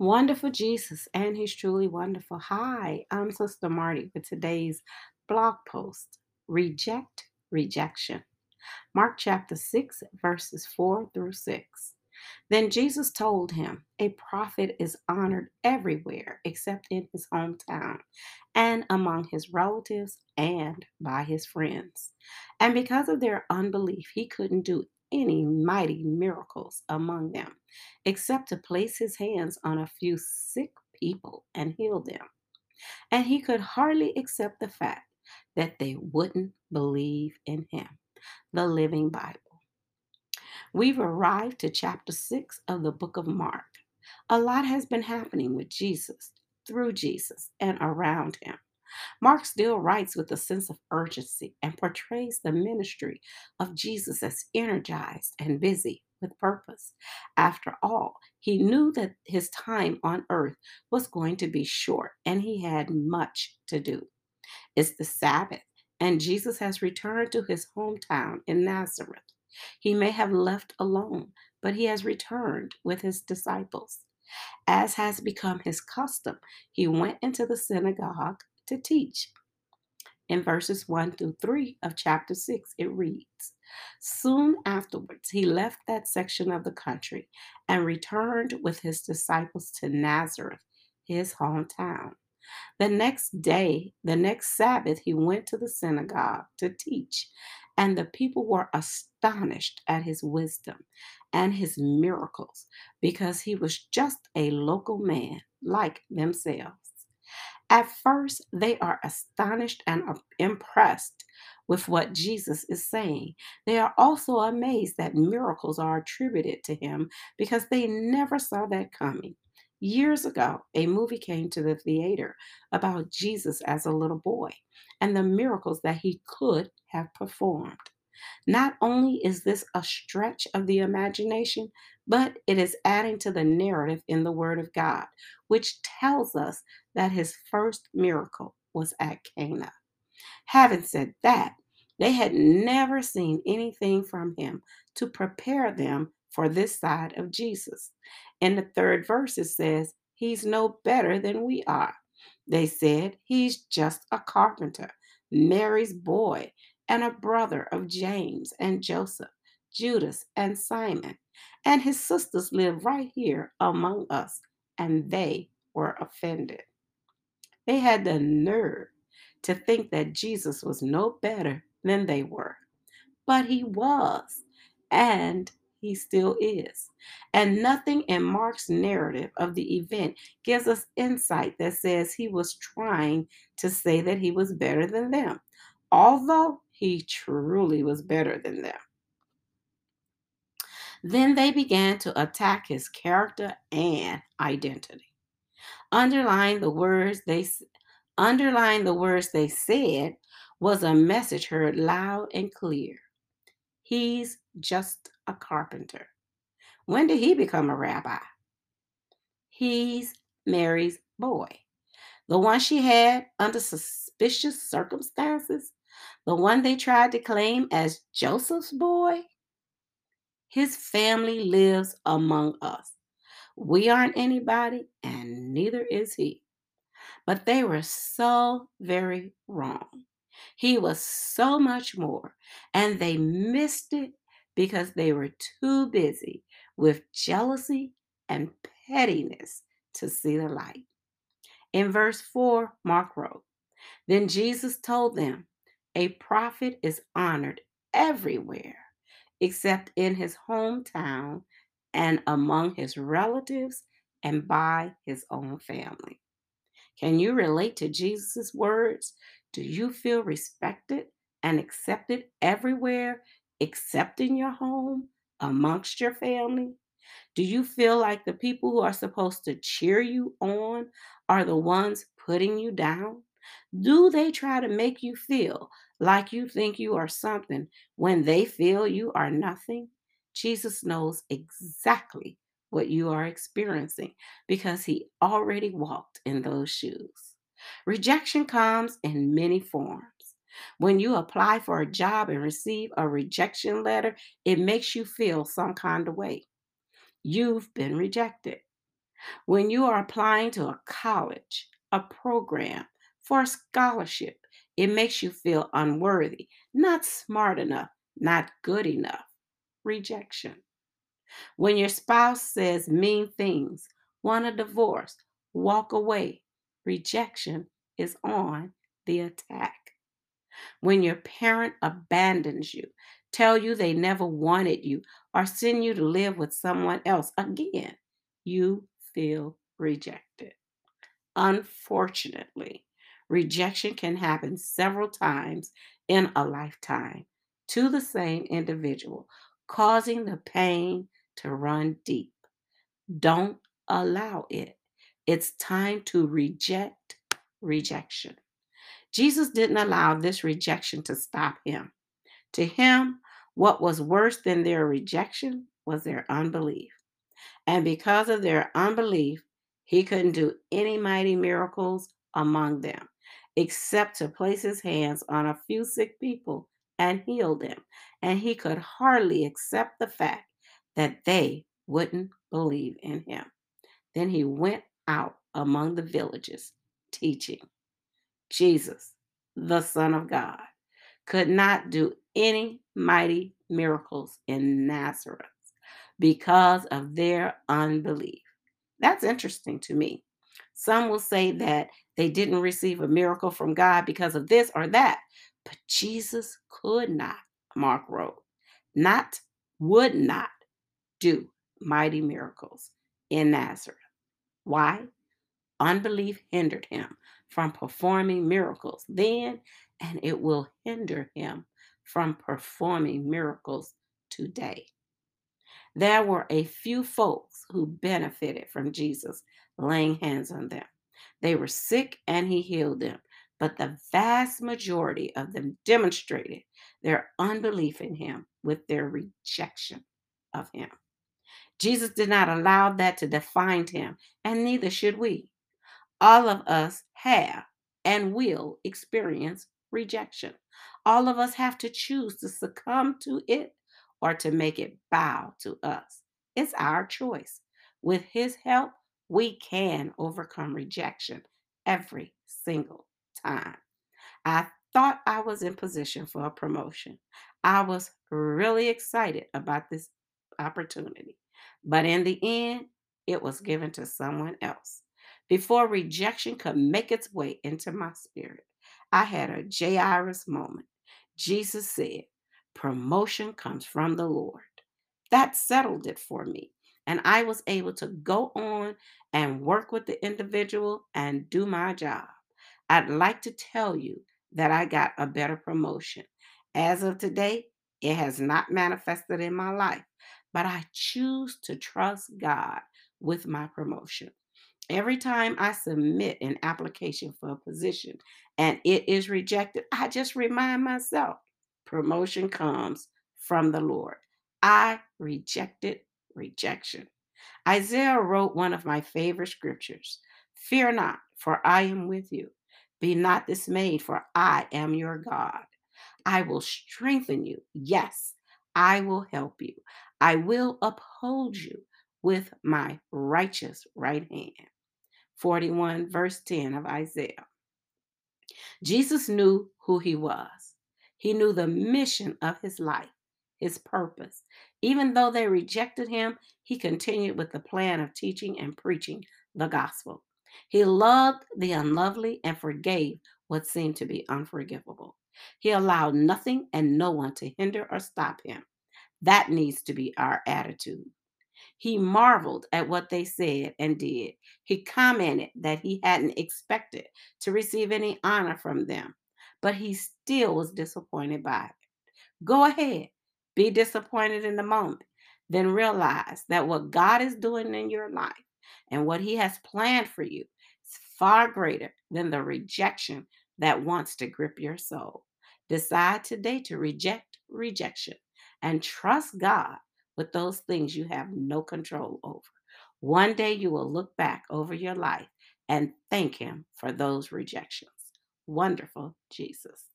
Wonderful Jesus, and He's truly wonderful. Hi, I'm Sister Marty with today's blog post Reject Rejection. Mark chapter 6, verses 4 through 6. Then Jesus told him, A prophet is honored everywhere except in his hometown and among his relatives and by his friends. And because of their unbelief, he couldn't do any mighty miracles among them, except to place his hands on a few sick people and heal them. And he could hardly accept the fact that they wouldn't believe in him. The Living Bible. We've arrived to chapter 6 of the book of Mark. A lot has been happening with Jesus, through Jesus, and around him. Mark still writes with a sense of urgency and portrays the ministry of Jesus as energized and busy with purpose. After all, he knew that his time on earth was going to be short and he had much to do. It's the Sabbath, and Jesus has returned to his hometown in Nazareth. He may have left alone, but he has returned with his disciples. As has become his custom, he went into the synagogue to teach. In verses 1 through 3 of chapter 6, it reads Soon afterwards, he left that section of the country and returned with his disciples to Nazareth, his hometown. The next day, the next Sabbath, he went to the synagogue to teach, and the people were astonished at his wisdom and his miracles because he was just a local man like themselves. At first, they are astonished and impressed with what Jesus is saying. They are also amazed that miracles are attributed to him because they never saw that coming. Years ago, a movie came to the theater about Jesus as a little boy and the miracles that he could have performed. Not only is this a stretch of the imagination, but it is adding to the narrative in the Word of God, which tells us that his first miracle was at Cana. Having said that, they had never seen anything from him to prepare them for this side of Jesus. In the third verse, it says, He's no better than we are. They said, He's just a carpenter, Mary's boy, and a brother of James and Joseph, Judas and Simon. And his sisters live right here among us, and they were offended. They had the nerve to think that Jesus was no better than they were. But he was, and he still is. And nothing in Mark's narrative of the event gives us insight that says he was trying to say that he was better than them, although he truly was better than them. Then they began to attack his character and identity. Underlying the words they underlying the words they said was a message heard loud and clear. He's just a carpenter. When did he become a rabbi? He's Mary's boy. The one she had under suspicious circumstances? The one they tried to claim as Joseph's boy? His family lives among us. We aren't anybody, and neither is he. But they were so very wrong. He was so much more, and they missed it because they were too busy with jealousy and pettiness to see the light. In verse 4, Mark wrote, Then Jesus told them, A prophet is honored everywhere except in his hometown and among his relatives and by his own family. Can you relate to Jesus' words? Do you feel respected and accepted everywhere except in your home, amongst your family? Do you feel like the people who are supposed to cheer you on are the ones putting you down? Do they try to make you feel like you think you are something when they feel you are nothing? Jesus knows exactly what you are experiencing because he already walked in those shoes. Rejection comes in many forms. When you apply for a job and receive a rejection letter, it makes you feel some kind of way. You've been rejected. When you are applying to a college, a program, for a scholarship, it makes you feel unworthy, not smart enough, not good enough. Rejection. When your spouse says mean things, want a divorce, walk away, rejection is on the attack. When your parent abandons you, tell you they never wanted you, or send you to live with someone else, again, you feel rejected. Unfortunately, rejection can happen several times in a lifetime to the same individual, causing the pain to run deep. Don't allow it. It's time to reject rejection. Jesus didn't allow this rejection to stop him. To him, what was worse than their rejection was their unbelief. And because of their unbelief, he couldn't do any mighty miracles among them, except to place his hands on a few sick people and heal them. And he could hardly accept the fact that they wouldn't believe in him. Then he went out among the villages teaching. Jesus, the Son of God, could not do any mighty miracles in Nazareth because of their unbelief. That's interesting to me. Some will say that they didn't receive a miracle from God because of this or that, but Jesus could not, Mark wrote, not, would not do mighty miracles in Nazareth. Why? Unbelief hindered him from performing miracles then, and it will hinder him from performing miracles today. There were a few folks who benefited from Jesus laying hands on them. They were sick and he healed them, but the vast majority of them demonstrated their unbelief in him with their rejection of him. Jesus did not allow that to define him, and neither should we. All of us have and will experience rejection. All of us have to choose to succumb to it or to make it bow to us. It's our choice. With His help, we can overcome rejection every single time. I thought I was in position for a promotion. I was really excited about this opportunity. But in the end, it was given to someone else. Before rejection could make its way into my spirit, I had a Jairus moment. Jesus said, Promotion comes from the Lord. That settled it for me. And I was able to go on and work with the individual and do my job. I'd like to tell you that I got a better promotion. As of today, it has not manifested in my life, but I choose to trust God with my promotion. Every time I submit an application for a position and it is rejected, I just remind myself promotion comes from the Lord. I rejected rejection. Isaiah wrote one of my favorite scriptures Fear not, for I am with you. Be not dismayed, for I am your God. I will strengthen you. Yes, I will help you. I will uphold you with my righteous right hand. 41, verse 10 of Isaiah. Jesus knew who he was, he knew the mission of his life, his purpose. Even though they rejected him, he continued with the plan of teaching and preaching the gospel. He loved the unlovely and forgave what seemed to be unforgivable. He allowed nothing and no one to hinder or stop him. That needs to be our attitude. He marveled at what they said and did. He commented that he hadn't expected to receive any honor from them, but he still was disappointed by it. Go ahead, be disappointed in the moment, then realize that what God is doing in your life and what he has planned for you is far greater than the rejection that wants to grip your soul. Decide today to reject rejection and trust God with those things you have no control over. One day you will look back over your life and thank Him for those rejections. Wonderful Jesus.